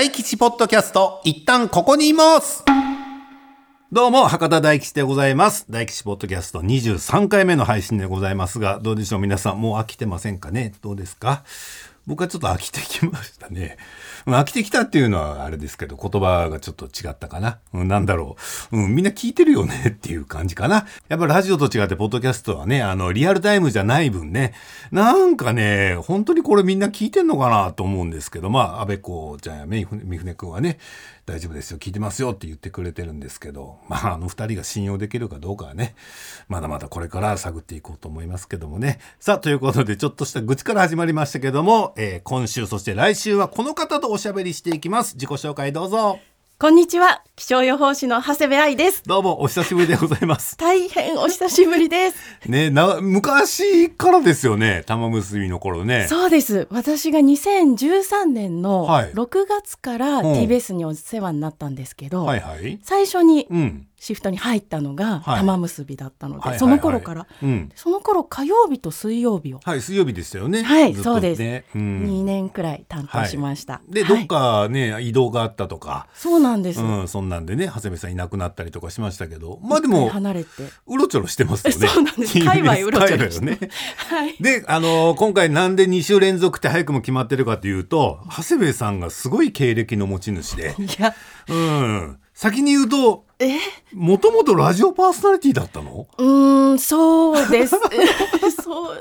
大吉ポッドキャスト、一旦ここにいます。どうも、博多大吉でございます。大吉ポッドキャスト23回目の配信でございますが、どうでしょう皆さん、もう飽きてませんかね？どうですか？僕はちょっと飽きてきましたね。飽きてきたっていうのはあれですけど、言葉がちょっと違ったかな。うん、なんだろう。うん、みんな聞いてるよねっていう感じかな。やっぱラジオと違って、ポッドキャストはね、あの、リアルタイムじゃない分ね、なんかね、本当にこれみんな聞いてんのかなと思うんですけど、まあ、安倍子ちゃんや三船くんはね、大丈夫ですよ、聞いてますよって言ってくれてるんですけど、まあ、あの2人が信用できるかどうかはね、まだまだこれから探っていこうと思いますけどもね。さあ、ということで、ちょっとした愚痴から始まりましたけども、えー今週、そして来週はこの方とおしゃべりしていきます。自己紹介どうぞ。こんにちは。気象予報士の長谷部愛です。どうも、お久しぶりでございます。大変お久しぶりです。ね、な、昔からですよね、玉結びの頃ね。そうです。私が2013年のはい6月からうん TBS にお世話になったんですけど、はいはい。最初にうん。シフトに入ったのがはい玉結びだったので、その頃から、うん。その頃火曜日と水曜日をはい、水曜日でしたよね。はいそうですねうん。2年くらい担当しました。で、はいどっかね、移動があったとか、そうなんです。うん、そんなんでね、長谷部さんいなくなったりとかしましたけど、まあでも、離れて。うろちょろしてますよね。そうなんです 界隈うろちょろしてね。はい。で、あのー今回なんで2週連続って早くも決まってるかというと、長谷部さんがすごい経歴の持ち主で、いや、うん。先に言うと、え？もともとラジオパーソナリティだったの？うーん、そうです。そう、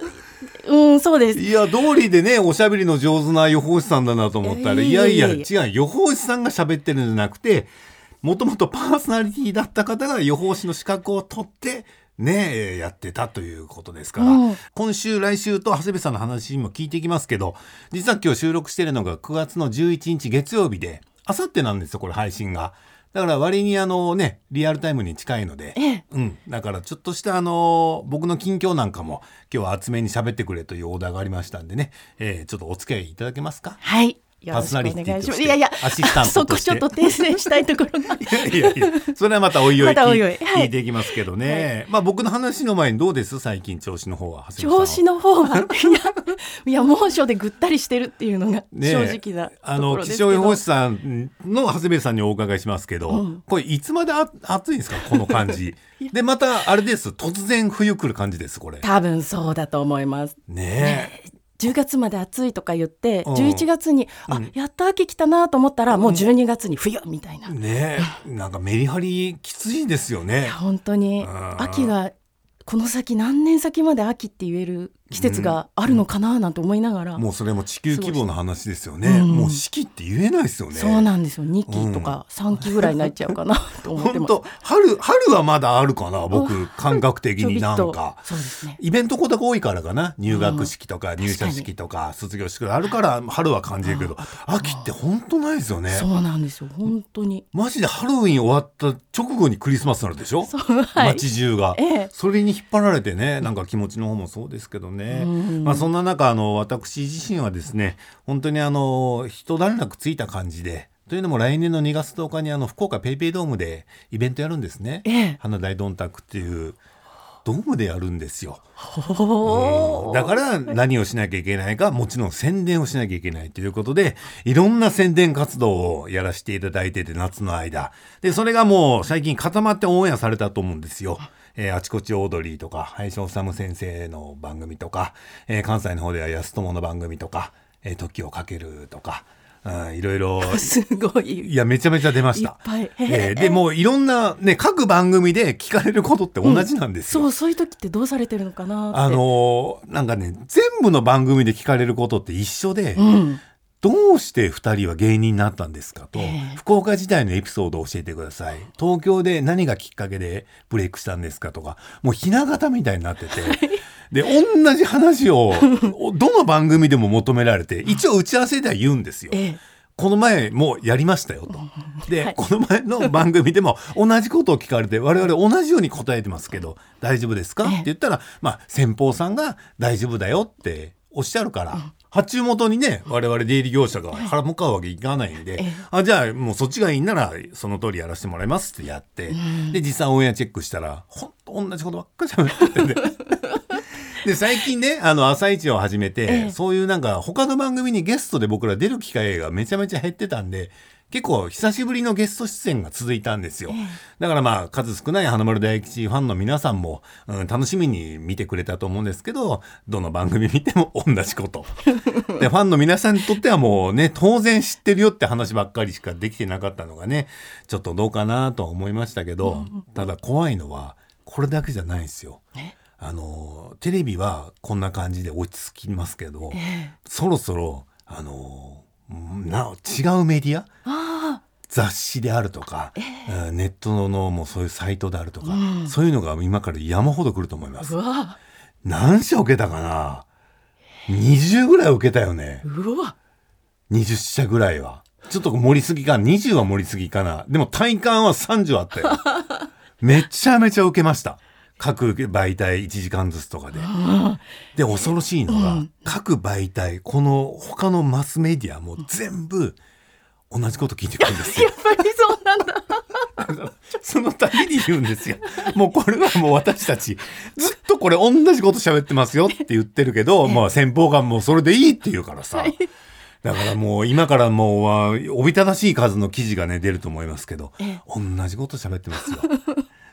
うん、そうです。いや、通りでね、おしゃべりの上手な予報士さんだなと思ったら、いいやいややいや、いや違う、予報士さんが喋ってるんじゃなくて、もともとパーソナリティだった方が予報士の資格を取って、ねやってたということですから、うん今週、来週と長谷部さんの話も聞いていきますけど、実は今日収録してるのが9月の11日月曜日で、あさってなんですよ、これ配信が。だから割にあのね、リアルタイムに近いので、ええうん。だからちょっとしたあの僕の近況なんかも今日は厚めに喋ってくれというオーダーがありましたんでね、えーちょっとお付き合いいただけますか？はい。パーソナリティ。としていやいや、アシスタントそこちょっと訂正したいところが。いやいやそれはまたおいおい聞いてい。きますけどね。まあ僕の話の前にどうです？最近調子の方は。調子の方は、いや、いや、猛暑でぐったりしてるっていうのが正直なあのところですけど。気象予報士さんの長谷部さんにお伺いしますけど、うん。これいつまであ暑いんですか？この感じ。でまたあれです。突然冬来る感じですこれ。多分そうだと思います。ねえ10月まで暑いとか言って、うん。11月に、あうん、やっと秋来たなと思ったら、もう12月に冬みたいな。いねえ。なんかメリハリきついですよね。や、本当に。うん。秋が、この先何年先まで秋って言える季節があるのかななんて思いながら、もうそれも地球規模の話ですよね、うん。もう四季って言えないですよね。そうなんですよ。2期とか3期ぐらいになっちゃうかな と思ってます。本当春春はまだあるかな僕感覚的になんか。そうですね。イベントことが多いからかな。入学式とか入社式とか卒業式があるから春は感じるけど秋って本当ないですよね。そうなんですよ。本当に。マジでハロウィン終わった直後にクリスマスになるでしょ？はい。街中が、ええ。それに引っ張られてねなんか気持ちの方もそうですけどね、うんまあ、そんな中あの私自身はですね本当にあの一段落ついた感じでというのも来年の2月10日にあの福岡ペイペイドームでイベントやるんですね。ええ花大どんたくっていうドームでやるんですよ。ほーだから何をしなきゃいけないか、もちろん宣伝をしなきゃいけないということで、いろんな宣伝活動をやらせていただいてて、夏の間。で、それがもう最近固まってオンエアされたと思うんですよ。えーあちこちオードリーとか、林修先生の番組とか、えー関西の方では安友の番組とか、えー時をかけるとか、うんいろいろ、すごい。いや、めちゃめちゃ出ました。いえーで、もういろんなね、各番組で聞かれることって同じなんですよ。そうそういう時ってどうされてるのかなって。あのーなんかね、全部の番組で聞かれることって一緒で、うん。どうして二人は芸人になったんですかと、ええ福岡時代のエピソードを教えてください。東京で何がきっかけでブレイクしたんですかとか、もうひな形みたいになってて、で、同じ話を、どの番組でも求められて、一応打ち合わせでは言うんですよ。ええ。この前もやりましたよと。で、はいこの前の番組でも同じことを聞かれて、我々同じように答えてますけど、大丈夫ですか？っええて言ったら、まあ、先方さんが大丈夫だよっておっしゃるから、発注元にね、我々出入り業者が腹向かうわけいかないんで、ええ。あ、じゃあもうそっちがいいなら、その通りやらせてもらいますってやって、で、実際オンエアチェックしたら、ほんと同じことばっかり喋ってて、で最近ねあの「朝一を始めて、ええ。そういうなんか他の番組にゲストで僕ら出る機会がめちゃめちゃ減ってたんで結構久しぶりのゲスト出演が続いたんですよ、だからまあ数少ない花丸大吉ファンの皆さんも、うん、楽しみに見てくれたと思うんですけどどの番組見ても同じこと。でファンの皆さんにとってはもうね当然知ってるよって話ばっかりしかできてなかったのがねちょっとどうかなとは思いましたけど、ただ怖いのはこれだけじゃないんですよ。あのテレビはこんな感じで落ち着きますけど、そろそろあのな違うメディア？あ雑誌であるとか、うんネットのもうそういうサイトであるとか、そういうのが今から山ほど来ると思います。何社受けたかな？20ぐらい受けたよね。うわ。20社ぐらいは。ちょっと盛りすぎか20は盛りすぎかな。でも体感は30あったよ。めちゃめちゃ受けました各媒体1時間ずつとかで。で恐ろしいのが、各媒体この他のマスメディアも全部同じこと聞いてくるんですよ。やっぱりそうなんだ。その度に言うんですよ。もうこれはもう私たち、ずっとこれ同じこと喋ってますよって言ってるけど、まあ先方がもうそれでいいって言うからさ。だからもう今からもう、おびただしい数の記事がね、出ると思いますけど、同じこと喋ってますよ。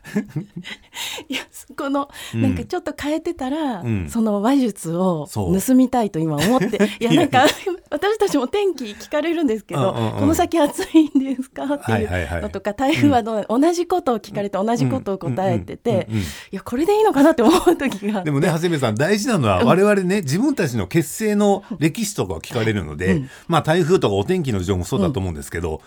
いやこの、うん。なんかちょっと変えてたら、うん。その話術を盗みたいと今思って。いやなんか私たちも天気聞かれるんですけど、うんうんうん。この先暑いんですかっていうのとか、台風はどう同じことを聞かれて同じことを答えてて、いやこれでいいのかなって思う時が。でもね、長谷部さん、大事なのは、我々ね、自分たちの結成の歴史とかを聞かれるので、まあ、台風とかお天気の情報もそうだと思うんですけど、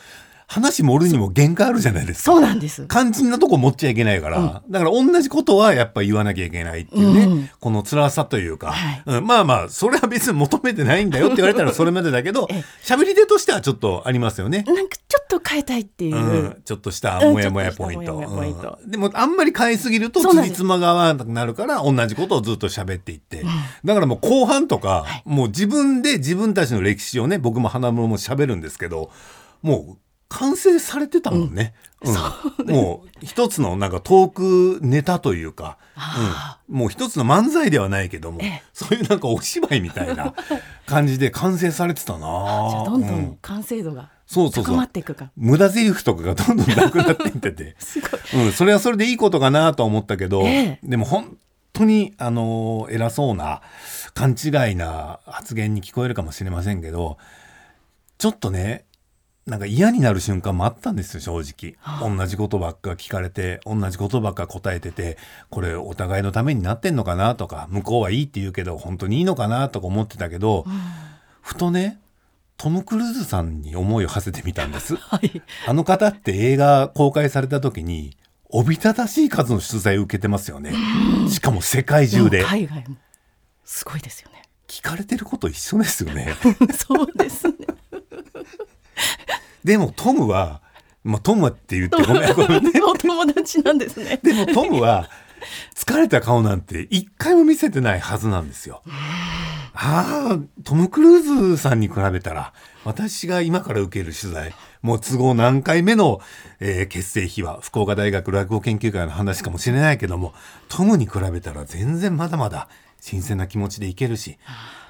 話盛るにも限界あるじゃないですか。そうなんです。肝心なとこ持っちゃいけないから、だから同じことはやっぱ言わなきゃいけないっていうね、うんこの辛さというか、はい。うん。まあまあ、それは別に求めてないんだよって言われたらそれまでだけど、喋り手としてはちょっとありますよね。なんかちょっと変えたいっていう、うん、ちょっとしたうんモヤモヤポイント。でもあんまり変えすぎるとそうなんです。つじつまが合わなくなるから同じことをずっと喋っていって、だからもう後半とか、もう自分で自分たちの歴史をね僕も花室も喋るんですけどもう完成されてたもんね。うん。もう一つのなんかトークネタというか、うん、もう一つの漫才ではないけども、そういうなんかお芝居みたいな 感じで完成されてたな。じゃあどんどうん。完成度がそうそうそう。高まっていくか、無駄台詞とかがどんどんなくなっていってて、うん、それはそれでいいことかなとは思ったけど、ええ。でも本当に、あのー偉そうな勘違いな発言に聞こえるかもしれませんけどちょっとねなんか嫌になる瞬間もあったんですよ正直、同じことばっか聞かれて同じことばっか答えててこれお互いのためになってんのかなとか向こうはいいって言うけど本当にいいのかなとか思ってたけど、ふとねトム・クルーズさんに思いを馳せてみたんです。はい。あの方って映画公開された時におびただしい数の取材を受けてますよね。しかも世界中で。海外も。すごいですよね。聞かれてること一緒ですよね。そうですねでもトムは、まあ、トムって言ってごめんごめんね。お友達なんですねでもトムは疲れた顔なんて一回も見せてないはずなんですよ。ああ、トム・クルーズさんに比べたら、私が今から受ける取材、もう都合何回目の、えー結成秘話、福岡大学落語研究会の話かもしれないけども、トムに比べたら全然まだまだ新鮮な気持ちでいけるし、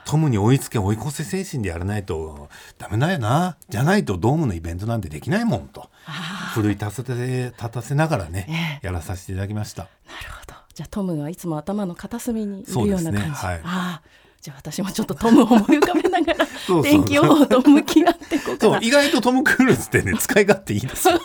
トムに追いつけ追い越せ精神でやらないとダメだよな。じゃないとドームのイベントなんてできないもんと。奮い立たせ立たせながらね、やらさせていただきました。なるほど。じゃあトムはいつも頭の片隅にいるような感じ、ね。はい。ああじゃあ私もちょっとトムを思い浮かべながら そう天気予報と向き合っていこうそう、意外とトム・クルーズってね、使い勝手いいですよ。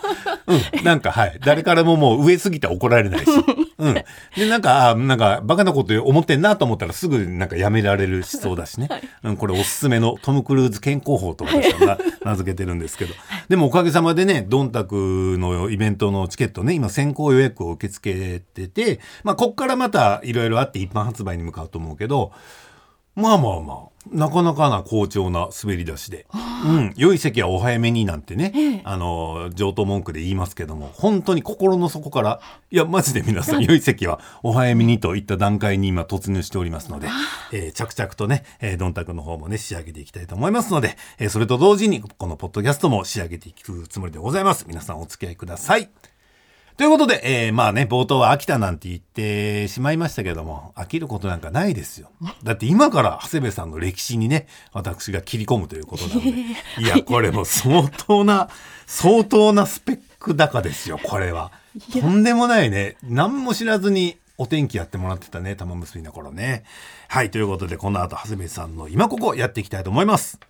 うん。なんか、はい。誰からももう上すぎて怒られないし。うん。で、なんか、あなんか、バカなこと思ってんなと思ったらすぐなんかやめられる思想だしね。うん、これおすすめのトム・クルーズ健康法と私はな 名付けてるんですけど。でもおかげさまでね、ドンタクのイベントのチケットね、今先行予約を受け付けてて、まあ、こっからまたいろいろあって一般発売に向かうと思うけど、まあまあまあ、なかなかな好調な滑り出しで。うん。良い席はお早めになんてね、あの、上等文句で言いますけども、本当に心の底から、いや、マジで皆さん、良い席はお早めにといった段階に今突入しておりますので、えー着々とね、えー、ドンタクの方もね、仕上げていきたいと思いますので、えーそれと同時に、このポッドキャストも仕上げていくつもりでございます。皆さんお付き合いください。ということで、えーまあね、冒頭は秋田なんて言ってしまいましたけども、飽きることなんかないですよ。だって今から長谷部さんの歴史にね、私が切り込むということなので。いや、これも相当な、相当なスペック高ですよ、これは。とんでもないね。何も知らずにお天気やってもらってたね、玉結びの頃ね。はい、ということで、この後、長谷部さんの今ここやっていきたいと思います。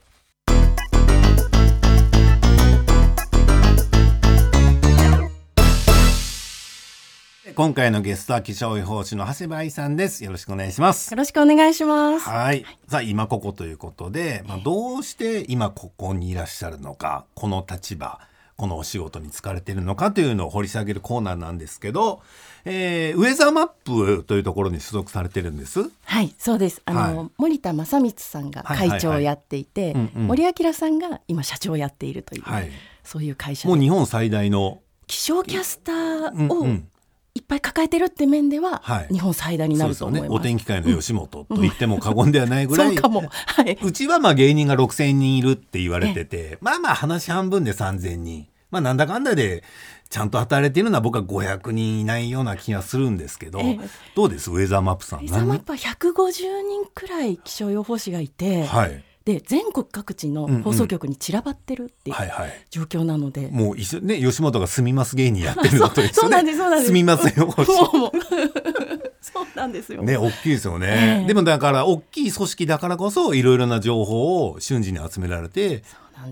今回のゲストは気象予報士の長谷部愛さんです。よろしくお願いしますよ。ろしくお願いします。はい。さあ、今ここということで、まあ、どうして今ここにいらっしゃるのか、この立場、このお仕事に就かれているのかというのを掘り下げるコーナーなんですけど、えー、ウェザーマップというところに所属されてるんです？はい、そうです。あの、はい森田正光さんが会長をやっていて、森明さんが今社長をやっているという、はい。そういう会社でもう日本最大の、気象キャスタうんーをうんいっぱい抱えてるって面では、はい日本最大になると思います。ね。お天気界の吉本と言っても過言ではないぐらい。そうかも。はい。うちはまあ芸人が6,000人いるって言われてて、まあまあ話半分で3,000人。まあなんだかんだでちゃんと働いているのは僕は500人いないような気がするんですけど、ええどうです？ウェザーマップさん。ウェザーマップは150人くらい気象予報士がいて、はい。で全国各地の放送局に散らばってるっていうはいはい。状況なので、もう一緒ね、吉本が住みます芸人やってるのと一緒ね。そうなんですそうなんです住みますよ。もうもう そうなんですよ。ね、大きいですよね。ええでもだから、大きい組織だからこそ、いろいろな情報を瞬時に集められて。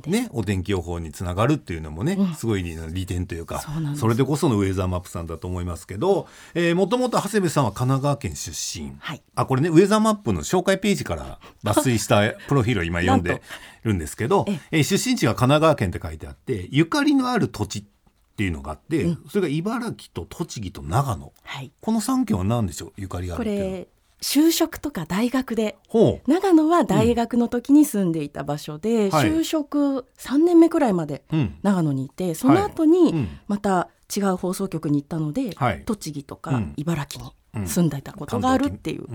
ね、お天気予報につながるっていうのもね、うん。すごい利点というかそれでこそのウェザーマップさんだと思いますけど、えー、もともと長谷部さんは神奈川県出身、はい。あこれねウェザーマップの紹介ページから抜粋したプロフィールを今読んでるんですけどええ。えー出身地が神奈川県って書いてあってゆかりのある土地っていうのがあって、それが茨城と栃木と長野。はい。この3県は何でしょう？ゆかりがあるこっていうのは。れ就職とか大学で長野は大学の時に住んでいた場所で、はい。就職3年目くらいまでうん。長野にいてその後うにん。また違う放送局に行ったので、はい。栃木とかうん。茨城にうん住んでいたことがあるっていう。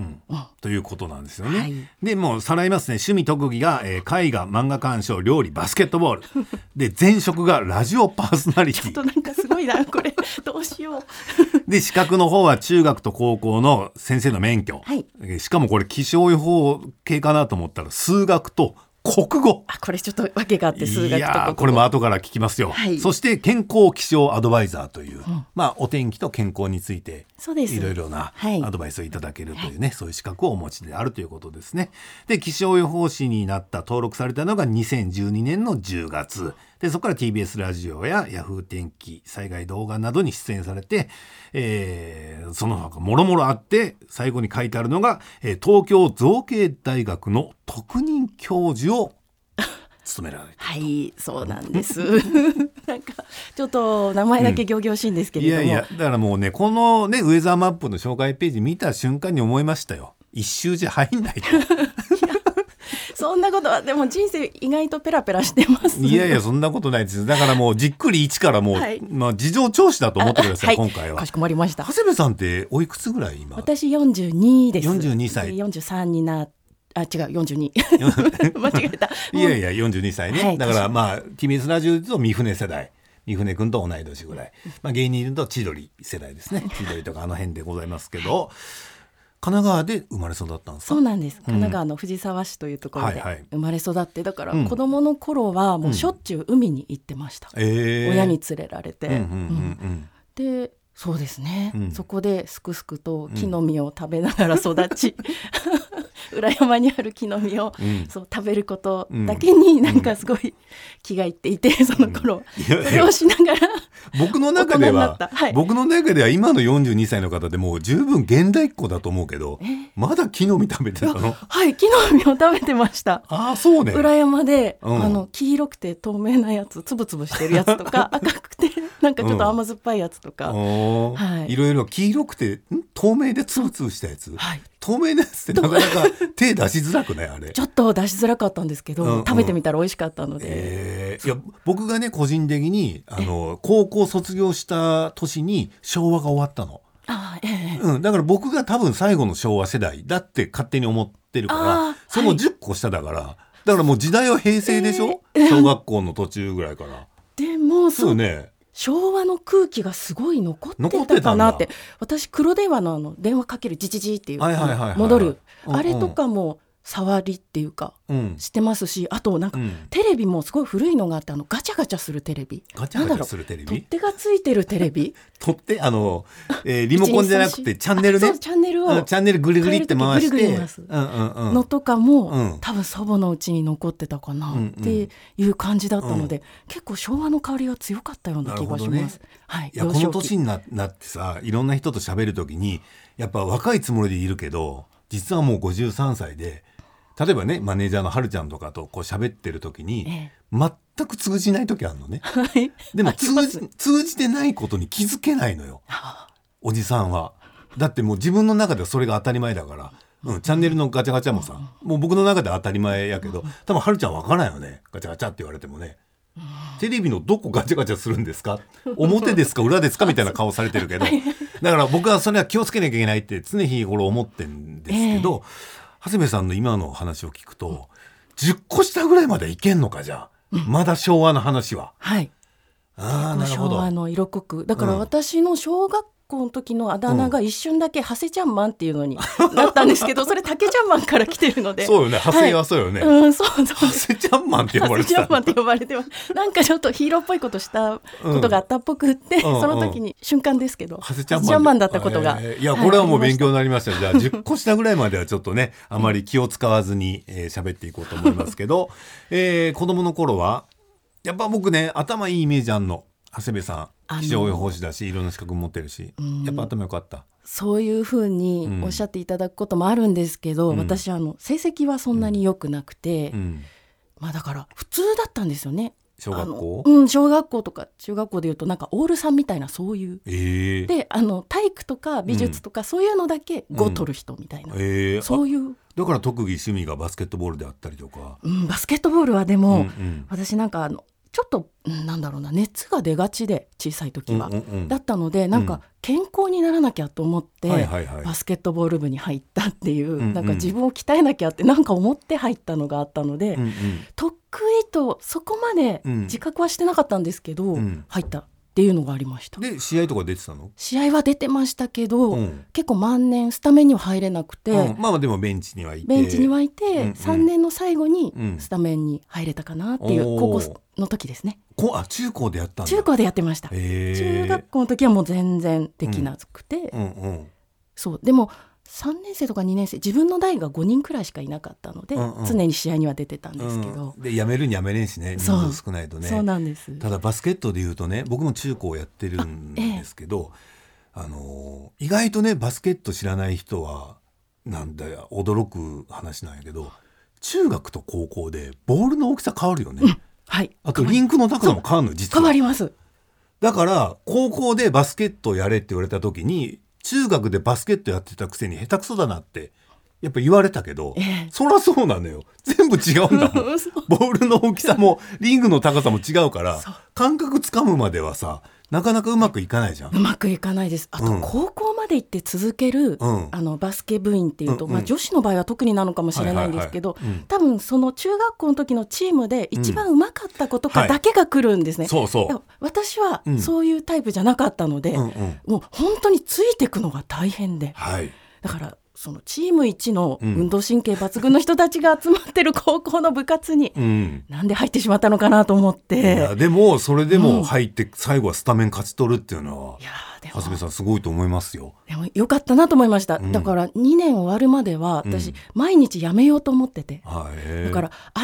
ということなんですよね。はい。でもうさらいますね。趣味特技が、えー絵画漫画鑑賞料理バスケットボール。で前職がラジオパーソナリテちょっとィなんかすごいなこれ。どうしよう。で資格の方は中学と高校の先生の免許、はい。えーしかもこれ気象予報系かなと思ったら数学と国語。あこれちょっと訳があって数い学とこれも後から聞きますよ、はい。そして健康気象アドバイザーという、まあお天気と健康についていろいろなはい。アドバイスをいただけるというね、そういう資格をお持ちであるということですね。で気象予報士になった登録されたのが2012年の10月でそこから TBS ラジオやヤフー天気災害動画などに出演されて、えーその他もろもろあって最後に書いてあるのが、えー東京造形大学の特任教授を 務められてはいそうなんです。なんかちょっと名前だけ仰々しいんですけれども、いやいやだからもうねこのねウェザーマップの紹介ページ見た瞬間に思いましたよ。一周じゃ入んないとそんなことはでも人生意外とペラペラしてます。いやいやそんなことないです。だからもうじっくり一からもう、はい。まあ、事情聴取だと思ってください、は今回は。かしこまりました。長。谷部さんっておいくつぐらい今？私42です。42歳。で43になあ違う42 間違えた。いやいや42歳ね、はいだからまあ TBS ラジオで言うと三船世代。三船君と同い年ぐらい、まあ、芸人と千鳥世代ですね。千鳥とかあの辺でございますけど神奈川で生まれ育ったんですか？そうなんです。神奈川の藤沢市というところで生まれ育って、だからうん。子供の頃はもうしょっちゅう海に行ってました。えー。親に連れられて、でそうですね、うん。そこですくすくと木の実を食べながら育ち、裏山にある木の実を、うん。そう食べることだけになんかすごい気がいっていて、その頃、いやいや。それをしながら僕の中では、はい。僕の中では今の42歳の方でもう十分現代っ子だと思うけどまだ木の実食べてたの？はい木の実を食べてました。ああそうね。裏山で、うん。あの黄色くて透明なやつつぶつぶしてるやつとか 赤くてなんかちょっと甘酸っぱいやつとか、はい。いろいろ黄色くてん？透明でつぶつぶしたやつ、はい透明なやつってなかなか手出しづらくない？あれ。ちょっと出しづらかったんですけど、うんうん。食べてみたら美味しかったので、えーいや僕がね個人的にあの高校卒業した年に昭和が終わったの、あーええ。うん、だから僕が多分最後の昭和世代だって勝手に思ってるかあらーそのはい10個下だから、だからもう時代は平成でしょ、えー小学校の途中ぐらいから。でもそう。そね昭和の空気がすごい残ってたかなって私黒電話のあの電話かけるジジジっていう、戻る、あれとかも触りっていうかうん。してますしあとなんか、うん。テレビもすごい古いのがあってあの。ガチャガチャするテレビ。ガチャガチャするテレビ？取っ手がついてるテレビ。取ってあの、えーリモコンじゃなくてチャンネルね。チャンネルをうんチャンネルぐりぐりって回して。ぐりぐり回す。うんうんうん。のとかも、うん。多分祖母のうちに残ってたかなうんうん。っていう感じだったので、結構昭和の香りが強かったような気がします。はい、いやこの年にななってさいろんな人と喋るときにやっぱ若いつもりでいるけど実はもう53歳で例えばねマネージャーのはるちゃんとかとこう喋ってる時に、え全く通じない時あるのね。はい、でも通じ通じてないことに気づけないのよ。おじさんは。だってもう自分の中ではそれが当たり前だから、うん、チャンネルのガチャガチャもさもう僕の中では当たり前やけど多分はるちゃんわからんよね。ガチャガチャって言われてもね。テレビのどこガチャガチャするんですか？表ですか？裏ですか？みたいな顔されてるけど。だから僕はそれは気をつけなきゃいけないって常日頃思ってんですけど、長谷部さんの今の話を聞くと10個下ぐらいまでいけんのかじゃあ、まだ昭和の話は。はい、ああなるほど。昭和。の色濃く。だからうん。私の小学校の時のあだ名が一瞬だけ長谷ちゃんマンっていうのに なったんですけどそれ竹ちゃんマンから来てるので。そうよね。派生はそうよね。うんそうそう。長谷ちゃんマンって呼ばれてた長谷ちゃんマンって呼ばれてます。なんかちょっとヒーローっぽいことしたことがあったっぽくって、うんその時に瞬間ですけど長谷ちゃんマン長谷ちゃんマンだったことが、えーいやこれはもう勉強になりました、じゃあ10個下ぐらいまではちょっとねあまり気を使わずに喋、えー喋っていこうと思いますけど、えー子供の頃はやっぱ僕ね頭いいイメージあんの。長谷部さん気象予報士だしいろんな資格持ってるし、やっぱ頭良かった。そういうふうにおっしゃっていただくこともあるんですけど、うん。私あの成績はそんなに良くなくて、うん、まあだから普通だったんですよね。小学校？うん小学校とか中学校でいうとなんかオールさんみたいなそういう。えー、であの体育とか美術とかそういうのだけ5取る人みたいな、えー、あそういう、だから特技趣味がバスケットボールであったりとか。うん、バスケットボールはでも、うんうん。私なんかあのちょっとうんなんだろうな熱が出がちで小さい時は、だったのでなん。うんか健康にならなきゃと思って、バスケットボール部に入ったっていう、うなんか自分を鍛えなきゃってなんか思って入ったのがあったので、得意とそこまでうん。自覚はしてなかったんですけど、うん。入ったっていうのがありました。で試合とか出てたの、試合は出てましたけど、うん。結構万年スタメンには入れなくて、うん。まあでもベンチにはいて。ベンチにはいて、うんうん。3年の最後にうん。スタメンに入れたかなっていう高校の時ですね。こあ中高でやったんだ。中高でやってました、中学校の時はもう全然できなくて、うんうん。そう。でも3年生とか2年生自分の代が5人くらいしかいなかったので、うんうん。常に試合には出てたんですけど、うん、でやめるにやめれんしね人そう。数少ないとね。そうなんです。ただバスケットでいうとね僕も中高やってるんですけど あ、のー意外とねバスケット知らない人はなんだよ驚く話なんやけど中学と高校でボールの大きさ変わるよね、はい。あとリンクの高さも変わるのよ実は。変わります。だから高校でバスケットやれって言われた時に中学でバスケットやってたくせに下手くそだなってやっぱ言われたけど、ええ。そりゃそうなのよ。全部違うんだもん。ボールの大きさもリングの高さも違うから感覚つかむまではさなかなかうまくいかないじゃん。うまくいかないです。あとうん。高校まで行って続ける、うん。あのバスケ部員っていうと、うんうん。まあ、女子の場合は特になのかもしれないんですけど、はいはいはい。うん。多分その中学校の時のチームで一番うまかった子とかだけが来るんですね。そうそでも私はうん。そういうタイプじゃなかったので、う。うんうん。もう本当についていくのが大変で。はい。だからそのチーム一のうん。運動神経抜群の人たちが集まってる高校の部活に、うん。なんで入ってしまったのかなと思っいてやでもそれでうん。も入って最後はスタメン勝ち取るっていうのはいやーでも。長谷部さんすごいと思いますよ。でもよかったなと思いました、うん。だから2年終わるまでは私、うん。毎日やめようと思ってて、はい。だから明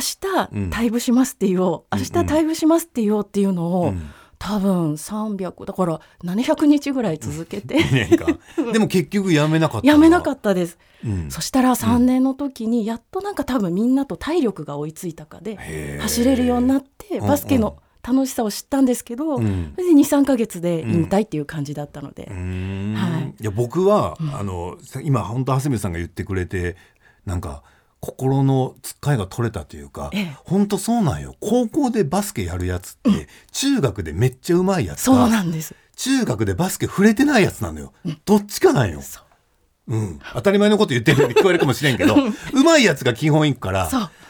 うん。日退部しますって言おう、うん明日退部しますって言おうっていうのを、うん多分300だから700日ぐらい続けて。2年間。でも結局やめなかった。やめなかっったです、た。うん。そしたら3年の時にやっとなんか多分みんなと体力が追いついたかで走れるようになってうんバスケの楽しさを知ったんですけど、うん。それで23か月で引退っていう感じだったので、うーん。はい。いや僕は、うん。あのさ今本当長谷部さんが言ってくれてなんか心のつっかえが取れたというか、ええ。本当そうなんよ。高校でバスケやるやつって、中学でめっちゃうまいやつそうかなんです。中学でバスケ触れてないやつなのよ、どっちかなんよ、そううん、当たり前のこと言ってるように聞こえるかもしれんけどうまいやつが基本いくから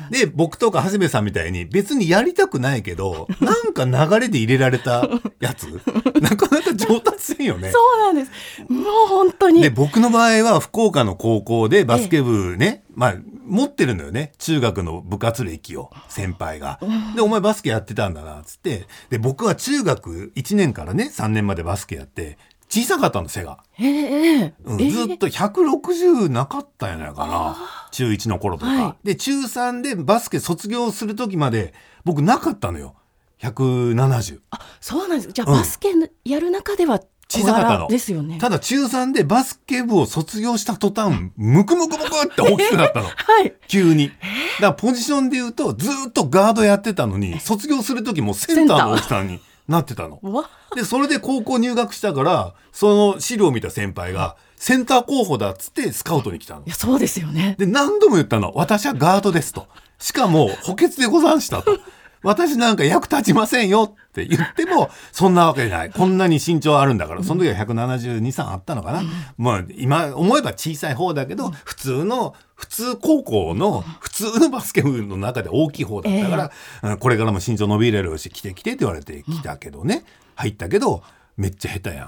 で僕とか長谷部さんみたいに別にやりたくないけど なんか流れで入れられたやつ？なかなか上達せんよね。そうなんです。もう本当に。で僕の場合は福岡の高校でバスケ部ね、まあ持ってるのよね。中学の部活歴を先輩が。でお前バスケやってたんだなっつって。で僕は中学1年からね3年までバスケやって小さかったの背が。えええうん。えずっと160なかったんやないかな。中1の頃とか、はで中3でバスケ卒業する時まで僕なかったのよ。170そうなんです。じゃあ、うん。バスケやる中では小さかったの。ですよね。ただ中3でバスケ部を卒業した途端ムクムクムクって大きくなったの。はい。急に。だからポジションで言うとずっとガードやってたのに卒業する時もセンターの大きさになってたのわでそれで高校入学したからその資料を見た先輩がセンター候補だっつってスカウトに来たのいやそうですよねで、何度も言ったの。私はガードですと。しかも、補欠でござんしたと。私なんか役立ちませんよって言っても、そんなわけない。こんなに身長あるんだから、その時は172、3あったのかな。まあ、今思えば小さい方だけど、普通の、普通高校の普通のバスケ部の中で大きい方だったから、うんこれからも身長伸びれるし、来て来てって言われて来たけどね。入ったけど、めっちゃ下手やん。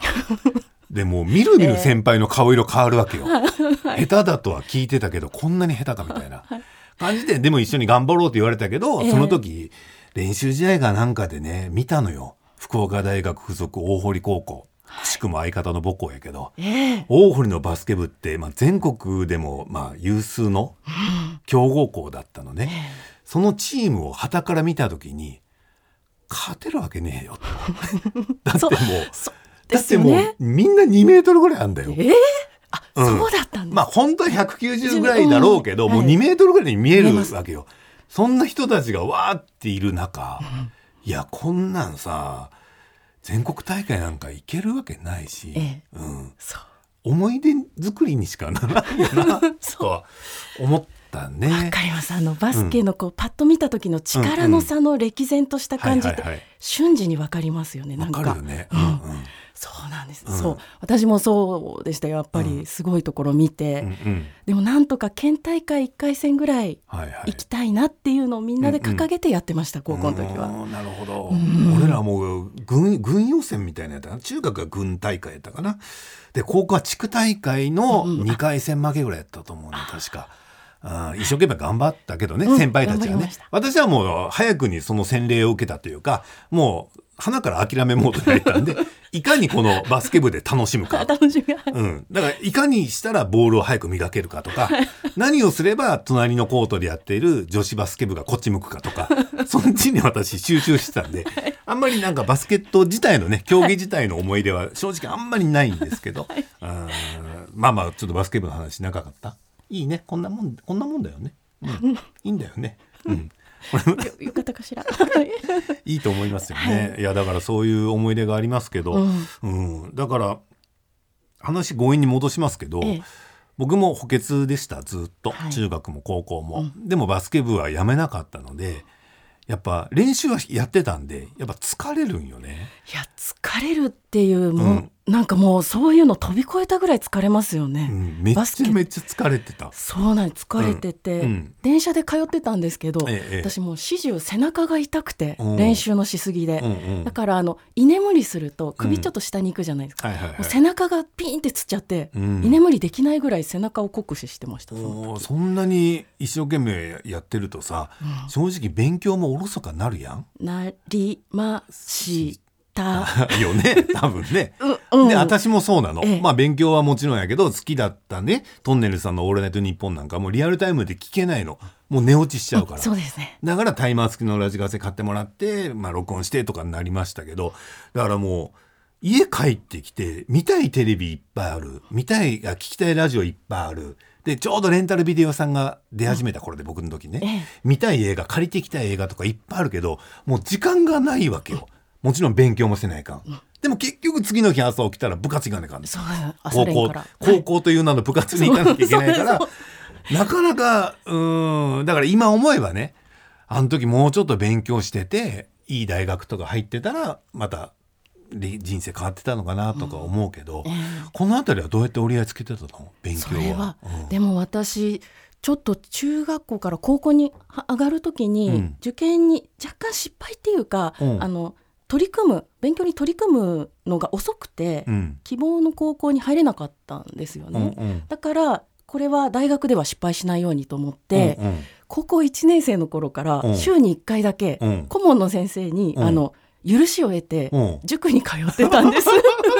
でもうみるみる先輩の顔色変わるわけよ。下手だとは聞いてたけどこんなに下手かみたいな感じででも一緒に頑張ろうって言われたけど、ええその時練習試合がなんかでね見たのよ福岡大学附属大堀高校くしくも相方の母校やけど、ええ。大堀のバスケ部って、まあ、全国でも、まあ、有数の強豪校だったのね、そのチームを旗から見た時に勝てるわけねえよと。だってもうそうだってもうみんな2メートルぐらいあんだよ。ええ。あ、うん。そうだったんです、まあ本当は190ぐらいだろうけど、もううん。はい2メートルぐらいに見えるわけよ。そんな人たちがわーっている中、いやこんなんさ全国大会なんか行けるわけないし、ええ。うん、思い出作りにしかならないよなとは思ったね。わかります。あのバスケのこう、パッと見た時の力の差の歴然とした感じって、瞬時にわかりますよねなわんか。かるよね。ううん。んそうなんです、うん。そう。私もそうでしたよやっぱり。すごいところ見て、うんうん。うんでもなんとか県大会1回戦ぐらい行きたいなっていうのをみんなで掲げてやってました、高校の時は。うんなるほど、ん。俺らもう軍軍予選みたいなやつ中学が軍大会やったかな。で高校は地区大会のうんうん。2回戦負けぐらいやったと思うね確か。あー一生懸命頑張ったけどね、うん。先輩たちはね。私はもう早くにその洗礼を受けたというかもう花から諦めモードに入ったんで いかにこのバスケ部で楽しむか。楽しみがうん、だからいかにしたらボールを早く磨けるかとか何をすれば隣のコートでやっている女子バスケ部がこっち向くかとか そっちに私集中してたんであんまりなんかバスケット自体のね競技自体の思い出は正直あんまりないんですけど、うんまあまあちょっとバスケ部の話長かった。いいね。こんなもんこんなもんだよね、うん、いいんだよね。うんよよかったかしら。いいと思いますよね、い、やだからそういう思い出がありますけど、うん。うん。だから話強引に戻しますけど、ええ。僕も補欠でしたずっと、はい。中学も高校も、でもバスケ部はやめなかったのでやっぱ練習はやってたんでやっぱ疲れるんよね。いや疲れるっていうもう、なんかもうそういうの飛び越えたぐらい疲れますよね。うん、めっちゃめっちゃ疲れてた。そうなん疲れてて、うん。うん。電車で通ってたんですけど、ええええ。私もう始終背中が痛くてうん。練習のしすぎで、うんうん。だからあの居眠りすると首ちょっと下に行くじゃないですか、はいはいはい。背中がピーンってつっちゃって、うん。居眠りできないぐらい背中を酷使してましたそそんなに一生懸命やってるとさ、正直勉強もおろそかなるやん。なりました。よね多分ね。うんうん。で私もそうなの、ええ。まあ勉強はもちろんやけど好きだったね。トンネルさんの「オールナイトニッポン」なんかもうリアルタイムで聞けないの。もう寝落ちしちゃうから、そうですね。だからタイマー付きのラジカセ買ってもらって、まあ、録音してとかになりましたけど。だからもう家帰ってきて見たいテレビいっぱいある。見たいあ聞きたいラジオいっぱいある。でちょうどレンタルビデオ屋さんが出始めた頃で、僕の時ね、ええ。見たい映画借りてきたい映画とかいっぱいあるけどもう時間がないわけよもちろん勉強もせないかん、でも結局次の日朝起きたら部活行かないかんねそう朝高校。高校という名の部活に行かなきゃいけないからなかなかうーんだから今思えばねあの時もうちょっと勉強してていい大学とか入ってたらまたり人生変わってたのかなとか思うけど、ええ。この辺りはどうやって折り合いつけてたの？勉強は。うん。でも私ちょっと中学校から高校には上がる時に、うん。受験に若干失敗っていうか、うん。あの取り組む勉強に取り組むのが遅くて、うん。希望の高校に入れなかったんですようんね。うん。だからこれは大学では失敗しないようにと思って、うんうん。高校1年生の頃からうん。週に1回だけうん。顧問の先生に、うん。あの許しを得てうん。塾に通ってたんです。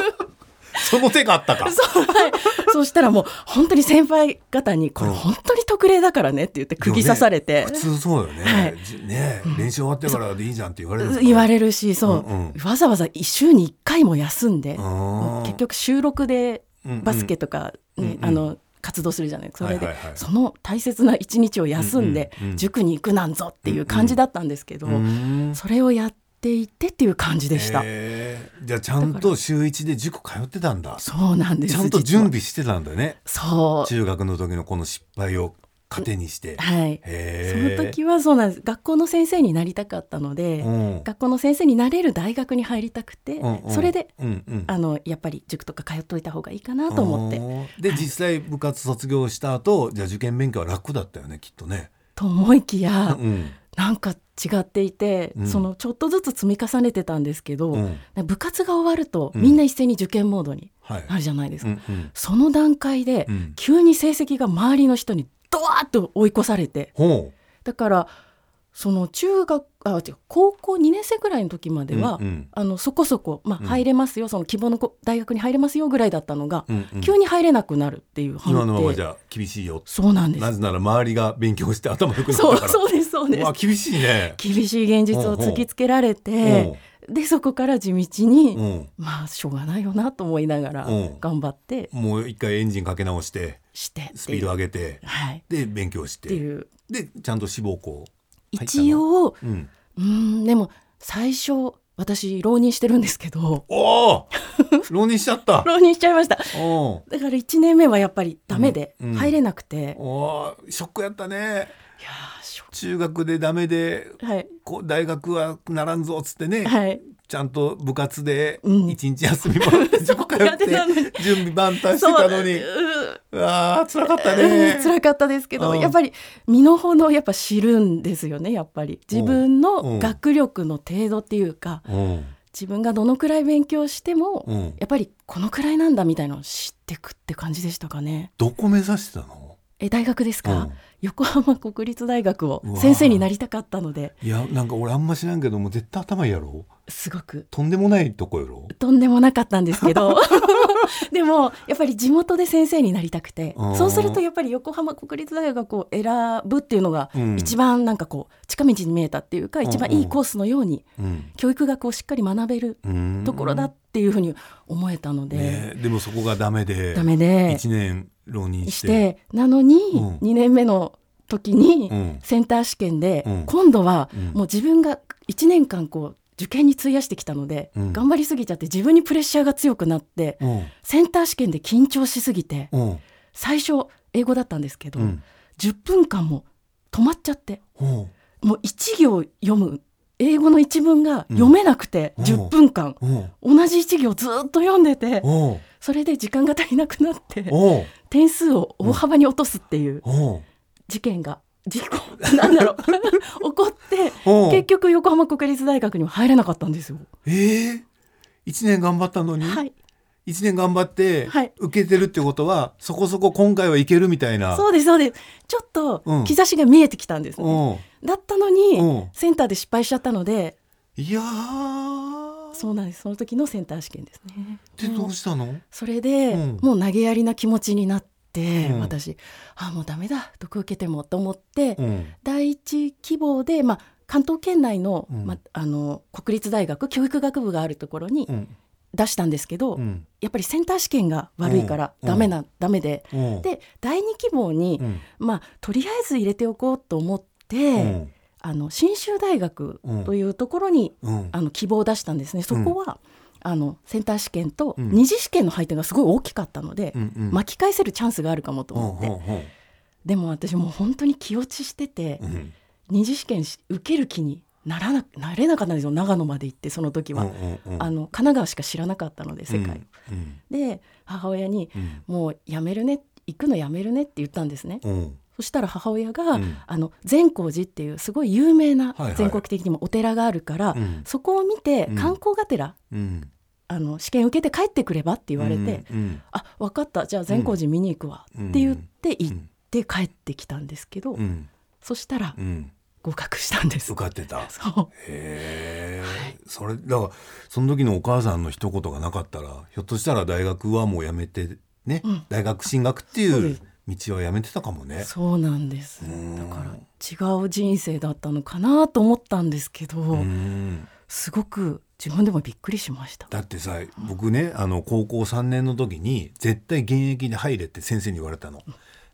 その手があったか。そうはい、そうしたらもう本当に先輩方に「これうん。本当に特例だからね」って言って釘刺されて、普通そうよね。はい。じね。練習終わってからでいいじゃんって言われる。言われれるしそう、うんうん。わざわざ週に1回も休んで、うん結局収録でうんバスケとか、ねうんうん。あの活動するじゃないそれで、はいはいはい。その大切な一日を休んで、うんうんうん。塾に行くなんぞっていう感じだったんですけど、うん。それをやっていってっていう感じでした。じゃあちゃんと週一で塾通ってたんだ。そうなんですちゃんと準備してたんだね。そう中学の時のこの失敗を糧にして。はいその時はそうなんです学校の先生になりたかったので、うん学校の先生になれる大学に入りたくて、うんうんそれでうんうんあのやっぱり塾とか通っといた方がいいかなと思って。てで実際部活卒業した後じゃあ受験勉強は楽だったよねきっとね。と思いきや、うんなんか違っていて、うん。そのちょっとずつ積み重ねてたんですけど、うん。部活が終わると、うん。みんな一斉に受験モードにはい。なるじゃないですか。うんうん。その段階で、うん。急に成績が周りの人にドワーッと追い越されて。ほだからその中学あ違う高校2年生ぐらいの時までは、うんうん。あのそこそこ、まあ、うん。入れますよ、その希望のこ大学に入れますよぐらいだったのが、うん。うん急に入れなくなるっていう今のままじゃ厳しいよ。そうなんです。なぜなら周りが勉強して頭良くなったから。そうそうですそうです。厳しいね。厳しい現実を突きつけられてでそこから地道に、うん。まあしょうがないよなと思いながらうん。頑張ってもう一回エンジンかけ直してしてスピード上げてはい、っで勉強してていう。でちゃんと志望校一応うん、でも最初私浪人してるんですけど。おお浪人しちゃった。浪人しちゃいました。おだから1年目はやっぱりダメでうん。うん。入れなくて、おおーショックやったね。いや中学でダメでクはい。こう大学はならんぞっつってね、はい。ちゃんと部活でうん。一日休みもらって 塾通やって準備万端してたのに。う。うわー辛かったうねん辛かったですけど、うん。やっぱり身の程やっぱ知るんですよねやっぱり。自分うん。の学力の程度っていうかうん。自分がどのくらい勉強しても、うん。やっぱりこのくらいなんだみたいなのを知ってくって感じでしたかね。どこ目指してたの？え大学ですか、うん。横浜国立大学を先生になりたかったので。いやなんか俺あんま知らんけども絶対頭いいやろ？すごく。とんでもないとこやろ？とんでもなかったんですけど。でもやっぱり地元で先生になりたくて。うん。そうするとやっぱり横浜国立大学を選ぶっていうのがうん。一番なんかこう近道に見えたっていうか一番いいコースのようにうん。教育学をしっかり学べるうん。ところだっていうふうに思えたので、ねでもそこがダメでダメで。1年浪人ししててなのにうん。2年目の時にうん。センター試験でうん。今度はうん。もう自分が1年間こう受験に費やしてきたのでうん。頑張りすぎちゃって自分にプレッシャーが強くなってうん。センター試験で緊張しすぎてうん。最初英語だったんですけどうん。10分間も止まっちゃってうん。もう1行読む英語の一文が読めなくてうん。10分間。うん。同じ一行ずっと読んでてうん。それで時間が足りなくなってうん点数を大幅に落とすっていううん。事件が事故なんだろう。起こってう。ん結局横浜国立大学には入れなかったんですよ。えー、1年頑張ったのに、はい、1年頑張ってはい。受けてるってことはそこそこ今回はいけるみたいな。そうですそうです。ちょっとうん。兆しが見えてきたんです、ね。う。んだったのに、う。んセンターで失敗しちゃったのでいやーそうなんです。その時のセンター試験ですね。でどうしたの、それで、うん。もう投げやりな気持ちになって、うん。私あもうダメだ。毒受けてもと思って、うん。第一希望で、まあ、関東圏内の,、うん。まあ、あの国立大学教育学部があるところにうん。出したんですけど、うん。やっぱりセンター試験が悪いからうん。ダメな、ダメで。うん。で第二希望に、うん。まあ、とりあえず入れておこうと思って、うんあの信州大学うん。というところに、うん。あの希望を出したんですね。そこは、あのセンター試験とうん。二次試験の配点がすごい大きかったので、うんうん。巻き返せるチャンスがあるかもとうん思って、うんうんでも私もう本当に気落ちしてて、うん。二次試験し受ける気にならななれなかったんですよ。長野まで行ってその時は、うんうんうん。あの神奈川しか知らなかったので世界。で母親にうん「もうやめるね行くのやめるね」って言ったんですね。うんそしたら母親が、うん。あの善光寺っていうすごい有名なはいはい。全国的にもお寺があるから、うん。そこを見てうん。観光がてら、うん。あの試験受けて帰ってくればって言われて「うん。あ分かった。じゃあ善光寺見に行くわ」って言って行っうん。て帰ってきたんですけど、うん。そしたらうん。合格したんです。受かってた。そう。へえ、それだからその時のお母さんの一言がなかったらひょっとしたら大学はもうやめてね、うん。大学進学っていう道はやめてたかもね。そうなんですうんだから違う人生だったのかなと思ったんですけど、うんすごく自分でもびっくりしました。だってさ僕ねあの高校3年の時に絶対現役で入れって先生に言われたの。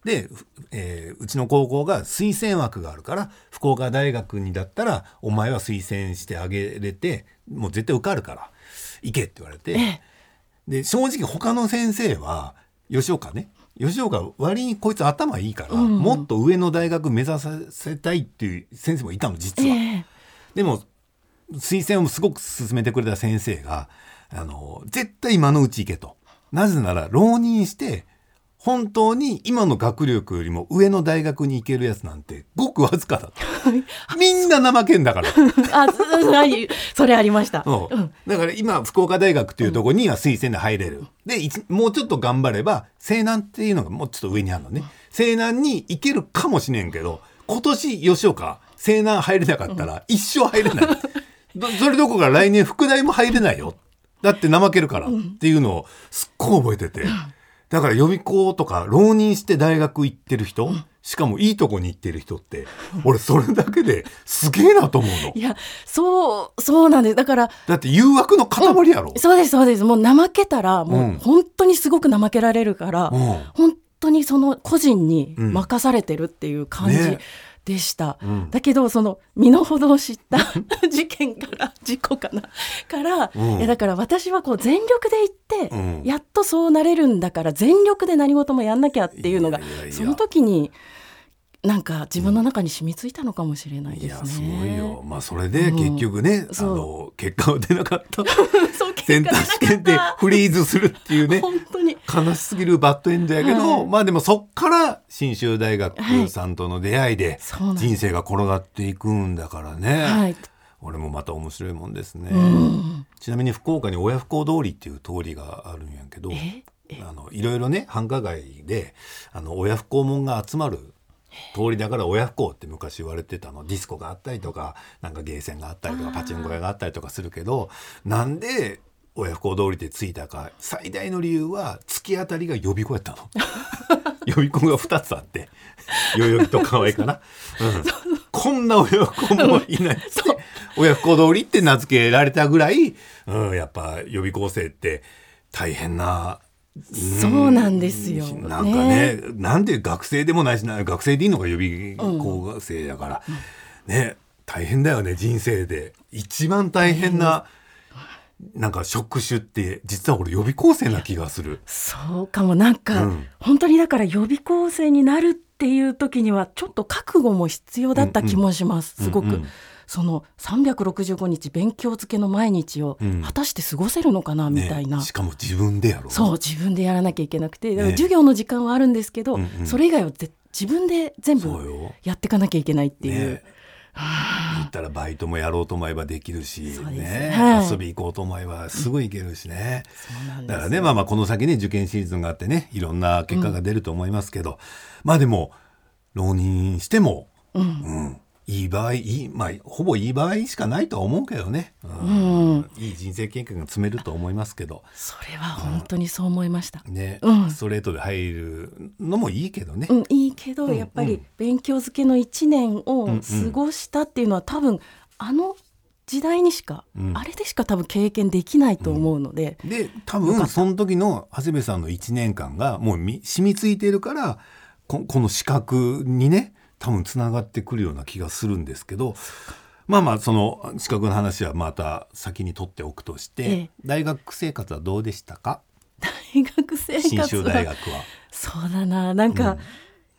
で、ふえーうちの高校が推薦枠があるから福岡大学にだったらお前は推薦してあげれてもう絶対受かるから行けって言われて。ええで正直他の先生は吉岡ね吉岡割にこいつ頭いいから、うんもっと上の大学目指させたいっていう先生もいたの実は。ええでも推薦をすごく勧めてくれた先生があの絶対今のうち行けと。なぜなら浪人して本当に今の学力よりも上の大学に行けるやつなんてごくわずかだと。みんな怠けんだから。あそはいそれありました。そう。うん。だから今福岡大学っていうところには推薦で入れる、でもうちょっと頑張れば西南っていうのがもうちょっと上にあるのね。西南に行けるかもしれんけど今年吉岡西南入れなかったら一生入れない、どそれどころか来年副大も入れないよ。だって怠けるからっていうのをすっごい覚えてて、だから予備校とか浪人して大学行ってる人、しかもいいとこに行ってる人って俺それだけですげえなと思うの。いやそうそうなんです。だからだって誘惑の塊やろ。そうですそうです。もう怠けたらもうん。う本当にすごく怠けられるから、うん。本当にその個人に任されてるっていう感じ。ねでした。うん。だけどその身の程を知った 事件から事故かなから、うん。いやだから私はこう全力で行って、うん。やっとそうなれるんだから全力で何事もやんなきゃっていうのがいやいやいや。その時になんか自分の中に染みついたのかもしれないですね。すごいよ。まあそれで結局ね、あそうの結果は出なかった。そうセンター試験でフリーズするっていうね。本当に悲しすぎるバッドエンドやけど、はいまあでもそっから信州大学はいさんとの出会いで人生が転がっていくんだからね。はい。俺もまた面白いもんですね。うんちなみに福岡に親不孝通りっていう通りがあるんやけど、え？え？あのいろいろね繁華街であの親不孝門が集まる通りだから親不孝って昔言われてたの。ディスコがあったりとかなんかゲーセンがあったりとかパチンコ屋があったりとかするけどなんで親不孝通りってついたか最大の理由は突き当たりが予備校やったの。予備校が2つあって代々木と河合かな、うん、こんな親不孝もいないっつって親不孝通りって名付けられたぐらい、うん、やっぱ予備校生って大変なそうなんですよ。なんかねなんで学生でもないしな学生でいいのか予備校生だから、ね大変だよね人生で。一番大変な、なんか職種って実は俺予備校生な気がする。そうかも。なんか、うん。本当にだから予備校生になるっていう時にはちょっと覚悟も必要だった気もします、すごく、うんうんその365日勉強漬けの毎日をうん。果たして過ごせるのかな、みたいな。ねしかも自分でやろそう自分でやらなきゃいけなくて、だからね授業の時間はあるんですけど、うんうん。それ以外はぜ自分で全部やっていかなきゃいけないっていう。ね。言ったらバイトもやろうと思えばできるし、ね。はい。遊び行こうと思えばすぐ行けるしね。そうなんだからねまあまあこの先ね受験シーズンがあってねいろんな結果が出ると思いますけど、まあでも浪人しても、うん。うん、いい場合いいまあほぼいい場合しかないとは思うけどね、うん。うん。いい人生経験が積めると思いますけど。それは本当にそう思いました。ね、うん。ストレートで入るのもいいけどね。うん、いいけど、うんやっぱり勉強漬けの1年をうんうん。過ごしたっていうのは多分あの時代にしか、うん。あれでしか多分経験できないと思うので、で多よかった。分その時の長谷部さんの1年間がもうみ染みついているからここの資格にね多分つながってくるような気がするんですけどまあまあその資格の話はまた先に取っておくとして、ええ。大学生活はどうでしたか？大学生信活は。州大学は。そうだな。なんか、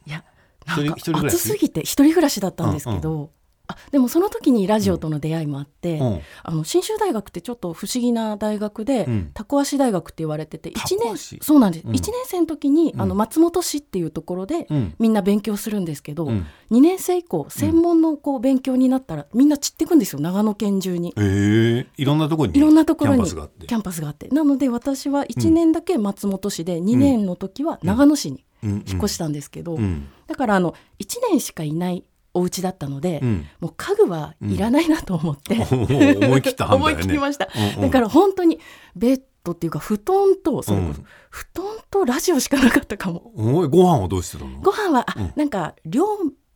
いやなんか暑すぎて一人暮らしだったんですけど、あでもその時にラジオとの出会いもあって、うん。あの信州大学ってちょっと不思議な大学で、うん。タコ足大学って言われてて一年そうなんです、うん。一年生の時に、あの松本市っていうところで、うん。みんな勉強するんですけど、うん。2年生以降専門のこう勉強になったらみんな散っていくんですよ長野県中に。ええ。いろんなところにいろんなところにキャンパスがあって。キャンパスがあって。なので私は1年だけ松本市で、2年の時は長野市に引っ越したんですけど、うん。だからあの1年しかいないお家だったので、うん。もう家具はいらないなと思って、う ん思い切った判断ね。い切りました、うんうん。だから本当にベッドっていうか布団とそれこそ、うん。布団とラジオしかなかったかも。おいご飯はどうしてたの？ご飯はあ、うん。なんか寮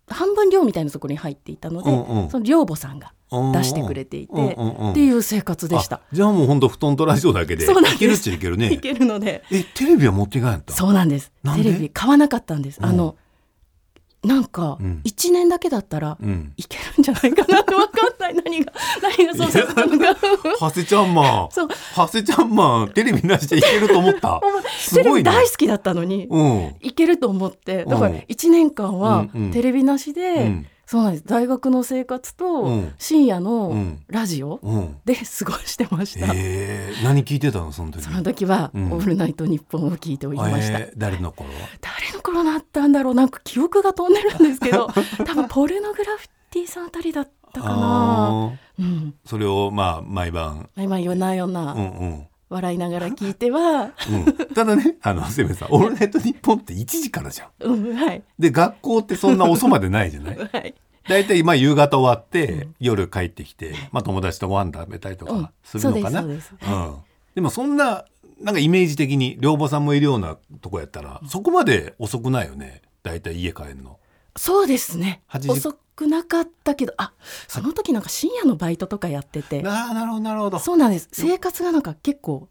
半分寮みたいなところに入っていたので、うんうん。その寮母さんが出してくれていて、うんうんうん。っていう生活でした。あ。じゃあもう本当布団とラジオだけで。そうなんいけるっちゃいけるいねけるので。えテレビは持っていかんやった？そうなんです。テレビ買わなかったんです、うん。あのなんかうん。1年だけだったらうん。いけるんじゃないかなって分かんない。何が何がそうさせたのか。ハセちゃんマン。そう。ハセちゃんマンテレビなしでいけると思った。すテレビごいね。大好きだったのにうん。いけると思って。だからうん。1年間はテレビなしで、うん。そうなんです。大学の生活うとん。深夜うのん。ラジオうん。で過ごしてました、え。ー、何聞いてたのその時？その時は「うん。オールナイトニッポン」を聞いておりました、えー誰の頃誰の頃だったんだろう。なんか記憶が飛んでるんですけど 多分ポルノグラフィティさんあたりだったかな。うん。それをまあ毎晩。今夜な夜うなんうん。笑いながら聞いては、うん、ただねあのセメさん「オールナイトニッポン」って1時からじゃん。うん、はい。で学校ってそんな遅までないじゃない？はい。大体まあ夕方終わって、夜帰ってきて、まあ、友達とご飯食べたりとうん。かするのかな、でもそんななんかイメージ的に寮母さんもいるようなとこやったら、そこまで遅くないよね？大体家帰るの。そうですね。8時遅くなかったけどあその時なんか深夜のバイトとかやってて。ああなるほどなるほど。そうなんです。生活がなんか結構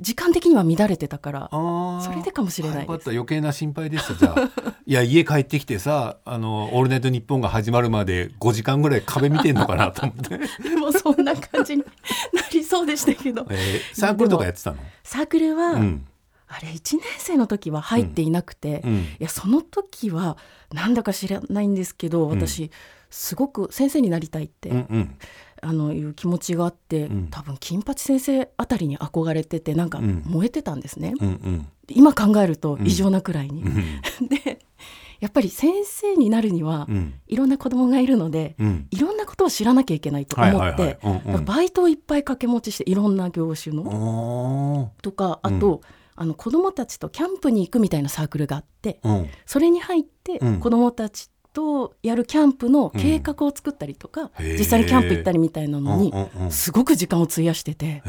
時間的には乱れてたからそれでかもしれないです。余計な心配でしたじゃあ。いや家帰ってきてさ「あのオールナイトニッポン」が始まるまで5時間ぐらい壁見てんのかなと思って、でもそんな感じになりそうでしたけど。えーサークルとかやってたの？サークルは、うん。あれ1年生の時は入っていなくて、いうん。やその時はなんだか知らないんですけど私、すごく先生になりたいって、うんうん。あのいう気持ちがあって、うん。多分金八先生あたりに憧れててなんかうん。燃えてたんですね、うんうん。今考えると異常なくらいに。うん。でやっぱり先生になるには、うん。いろんな子供がいるので、うん。いろんなことを知らなきゃいけないと思って、バイトをいっぱい掛け持ちしていろんな業種の、おとかあと、あの子供たちとキャンプに行くみたいなサークルがあってそれに入ってうん。子供たちとやるキャンプの計画を作ったりとか、へー。実際にキャンプ行ったりみたいなのにうんうんうん。すごく時間を費やしてて。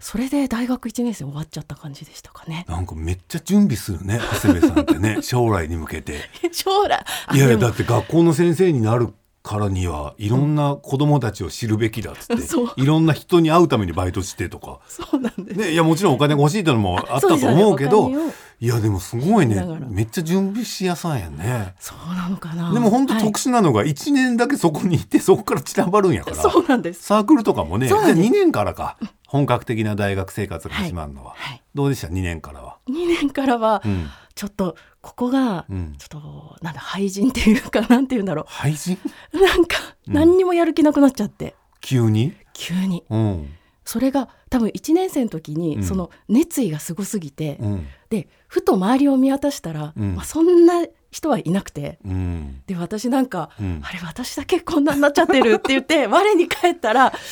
それで大学1年生終わっちゃった感じでしたかね。なんかめっちゃ準備するね長谷部さんってね 将来に向けて。将来。あいやいやだって学校の先生になるからにはいろんな子供たちを知るべきだっつって、いろんな人に会うためにバイトしてとか、そうなんです、ね、いやもちろんお金が欲しいってのもあったと思うけどいやでもすごいね。めっちゃ準備しやさんやね。そうなのかな。でも本当はい特殊なのが1年だけそこに行ってそこから散らばるんやから、そうなんです。サークルとかもねじゃあそうなんです。2年からか。本格的な大学生活が始まるのは、はい。どうでした？2年からは。2年からはうん。ちょっとここがうん。ちょっとなんだ廃人っていうかなんて言うんだろ廃人？うなんかうん。何にもやる気なくなっちゃって、急に、急に。うん。それが多分1年生の時にうん。その熱意がすごすぎて、うん。でふと周りを見渡したら、うん。まあ、そんな人はいなくてうん。で私なんか、うん。あれ私だけこんなになっちゃってるって言って 我に返ったら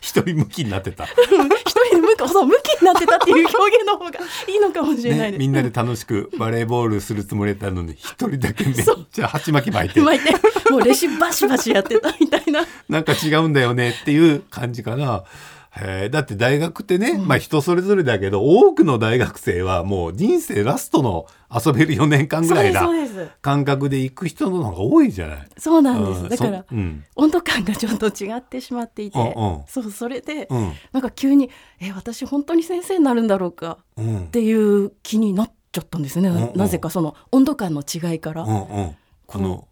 一人向きになってた、一人で向きそう向きになってたっていう表現の方がいいのかもしれないね、です。みんなで楽しくバレーボールするつもりだったのに一人だけめっちゃ鉢巻き巻いて。巻いてもうレシバシバシやってたみたいな。なんか違うんだよねっていう感じかな。へー。だって大学ってね、まあ人それぞれだけど多くの大学生はもう人生ラストの遊べる4年間ぐらいな感覚で行く人の方が多いじゃない。そうなんです、うん。だからそうん。温度感がちょっと違ってしまっていて、うんうん。そうそれで、うん。なんか急に「え私本当に先生になるんだろうか」うん。っていう気になっちゃったんですね、なうんうん。なぜかその温度感の違いから、うんうん。このうん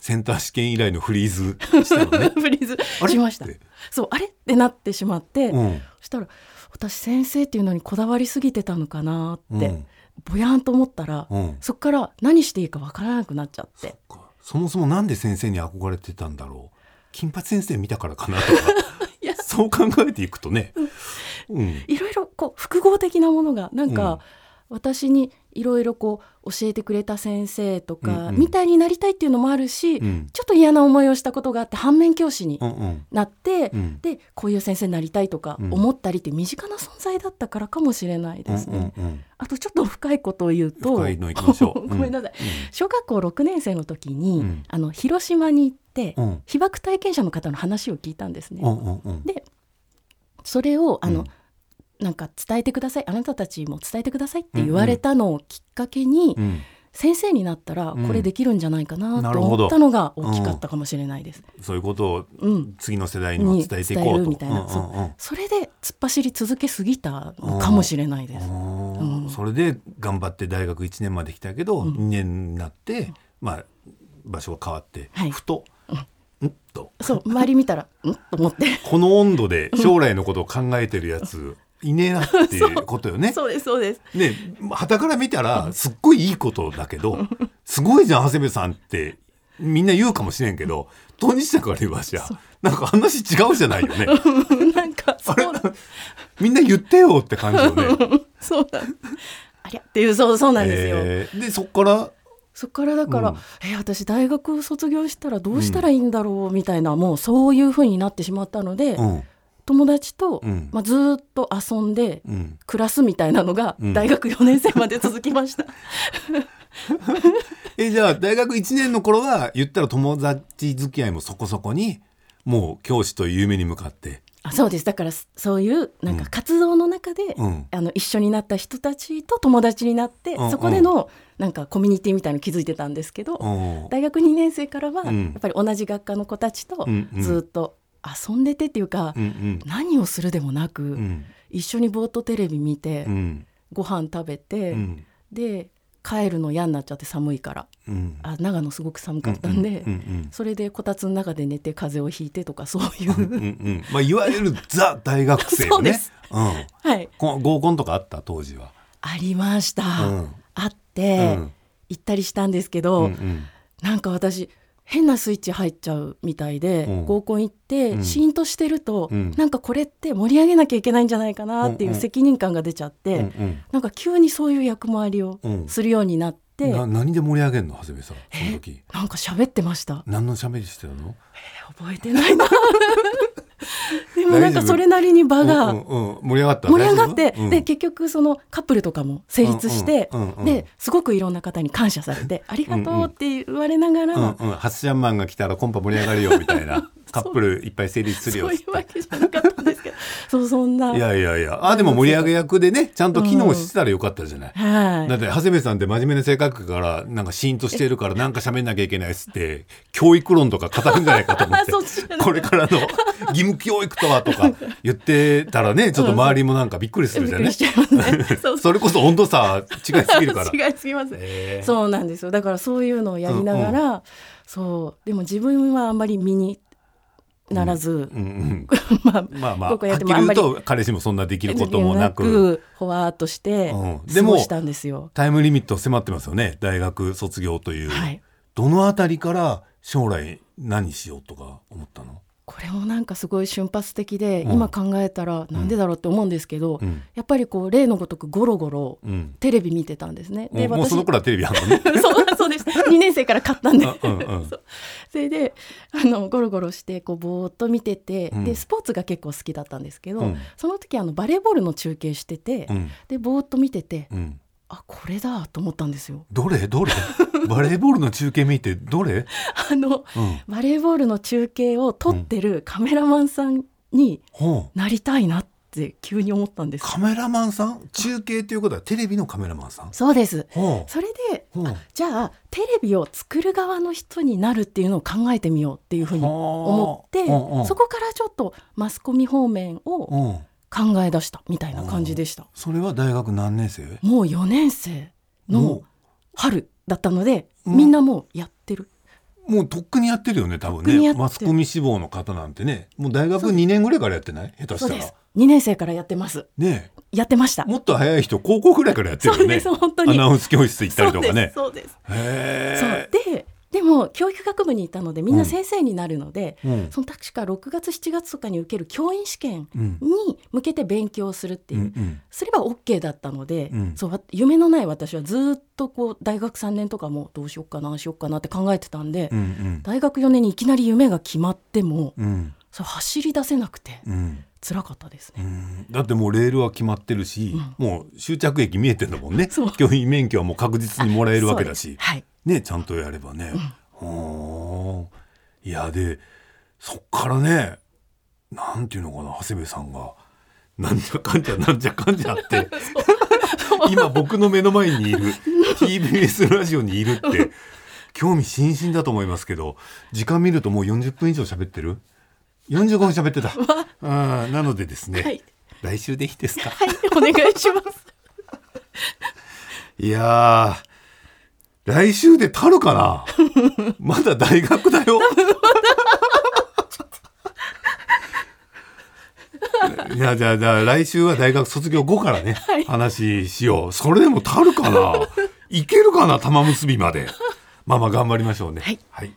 センター試験以来のフリーズ したのね。フリーズ。しました。そうあれ？ってなってしまって、うん。そしたら私先生っていうのにこだわりすぎてたのかなって、うん。ぼやんと思ったら、うん。そこから何していいかわからなくなっちゃって。そそもそもなんで先生に憧れてたんだろう。金八先生見たからかなとか。そう考えていくとね、うん、いろいろこう複合的なものがなんか、うん私にいろいろこう教えてくれた先生とか、うんうん。みたいになりたいっていうのもあるし、うん。ちょっと嫌な思いをしたことがあって反面教師にうんうん。なって、うん。でこういう先生になりたいとかうん。思ったりって身近な存在だったからかもしれないですね。うんうんうん。あとちょっと深いことを言うと ごめんなさい、う小学校6年生の時に、うん。あの広島に行って、んうん。被爆体験者の方の話を聞いたんですね。うんうんうん。でそれをあの、うんなんか伝えてください。あなたたちも伝えてくださいって言われたのをきっかけに、うん。先生になったらうんこれできるんじゃないかなと思ったのが大きかったかもしれないです。そういうことをうん、次の世代にも伝えていこうみたいな。うんうんうん。それで突っ走り続けすぎたのかもしれないです。それで頑張って大学1年まで来たけど、うん。2年になって、まあ、場所が変わって、はい。ふと、ん。と。そう周り見たらんと思って。この温度で将来のことを考えてるやついねえなっていう ことよね。そうですそうです。ね旗から見たらすっごいいいことだけど すごいじゃん長谷部さんって。みんな言うかもしれんけど当事者から言わしゃなんか話違うじゃないよね。なんかそう。だみんな言ってよって感じよね。そうだありゃっていうそうそうなんですよ。えーでそっから？そこからだから、うん。え私大学を卒業したらどうしたらいいんだろうみたいな、もうそういう風になってしまったので、うん友達と、うん。まあ、ずーっと遊んでうん。暮らすみたいなのがうん。大学4年生まで続きました。えじゃあ大学1年の頃は言ったら友達付き合いもそこそこにもう教師という夢に向かって、あそうです。だからそそういうなんか活動の中で、うん。あの一緒になった人たちと友達になって、うん。うんそこでのなんかコミュニティみたいの築いてたんですけど、うん。大学2年生からは、うん。やっぱり同じ学科の子たちとずーっと遊んでてっていうか、うんうん。何をするでもなく、うん。一緒にぼーっとテレビ見て、うん。ご飯食べて、うん。で帰るの嫌になっちゃって寒いから。うん。あ長野すごく寒かったんで、うんうん。それでこたつの中で寝て風邪をひいてとかそういう、うんうんまあいわゆるザ大学生よね。そうです。うん。はい。こ合コンとかあった？当時は。ありました、うん。あって、うん。行ったりしたんですけうど、んうん。なんか私変なスイッチ入っちゃうみたいで、うん。合コン行って、うん。シーンとしてると、うん。なんかこれって盛り上げなきゃいけないんじゃないかなっていううんうん。責任感が出ちゃって、うんうん。なんか急にそういう役回りをうんするようになって、な何で盛り上げんの？長谷部さんその時。なんか喋ってました。何の喋りしてたの？覚えてないなでもなんかそれなりに場が盛り上がった？盛り上がって、で結局そのカップルとかも成立して、ですごくいろんな方に感謝されて「ありがとう」って言われながら、うんうん、ハッシャンマンが来たらコンパ盛り上がるよみたいなカップルいっぱい成立するよそういうわけじゃなかったんですけど。そうそんな。いやいやいや。あでも盛り上げ役でねちゃんと機能してたらよかったじゃない、はい。だって長谷部さんって真面目な性格からなんかシーンとしてるからなんか喋んなきゃいけないっつって教育論とか語るんじゃないかと思って。これからの義務教育とはとか言ってたらねちょっと周りもなんかびっくりするじゃんねびっくりしちゃい それこそ温度差違いすぎるから。違いすぎます、へーそうなんですよ。だからそういうのをやりながら、そう。でも自分はあんまり身にならず、うんうん まあまあまあ、こっきりやってもあんま彼氏もそんなできることもなく。ほわーっとして過ごしたんですよ。タイムリミット迫ってますよね。大学卒業という、はい、どのあたりから将来何しようとか思ったの、これもなんかすごい瞬発的で、うん。今考えたらなんでだろうって思うんですけど、うん。やっぱりこう例のごとくゴロゴロうん、テレビ見てたんですね。でもうもうその頃はテレビあんのね。そうそうです。2年生から買ったんで。あうんうん。それであのゴロゴロしてこうぼーっと見てて、うん。でスポーツが結構好きだったんですけど、うん。その時あのバレーボールの中継してて、うん。でぼーっと見てて、うんあこれだと思ったんですよ。どれ？どれ？バレーボールの中継見てどれ、あのうん、バレーボールの中継を撮ってるカメラマンさんになりたいなって急に思ったんです。カメラマンさん？中継っていうことはテレビのカメラマンさん？そうです。ほう。それでじゃあテレビを作る側の人になるっていうのを考えてみようっていうふうに思ってうんうん。そこからちょっとマスコミ方面をうん考え出したみたいな感じでした。それは大学何年生？もう4年生もの春だったのでう。んみんなもうやってる。うもうとっくにやってるよね多分ね。マスコミ志望の方なんてね。もう大学2年ぐらいからやってない？下手したら。そうです。2年生からやってます。ねやってました。もっと早い人高校ぐらいからやってるよね。そうです本当に。アナウンス教室行ったりとかね。そうですそう。でででも教育学部にいたのでみんな先生になるので、うん。その確か6月7月とかに受ける教員試験うん。に向けて勉強するっていう、うんうん。すれば OK だったので、うん。そうわ夢のない私はずっとこう大学3年とかもどうしようかなしようかなって考えてたんで、うんうん。大学4年にいきなり夢が決まってもうん。そう走り出せなくて。うん辛かったですね。うん。だってもうレールは決まってるし、もう終着駅見えてんだもんね。そう。教員免許はもう確実にもらえるわけだし。はい。ねちゃんとやればね、ほーいやでそっからねなんていうのかな長谷部さんが。なんじゃかんじゃなんじゃかんじゃって。今僕の目の前にいる TBS ラジオにいるって。興味津々だと思いますけど時間見るともう40分以上喋ってる？45分喋ってた。あーなのでですね、はい。来週でいいですか？はい、お願いします。いやー来週で足るかな？まだ大学だよ。いやじゃあじゃあ来週は大学卒業後からね、話しよう。それでも足るかな？いけるかな？玉結びまで。まあまあ頑張りましょうね。はい。はい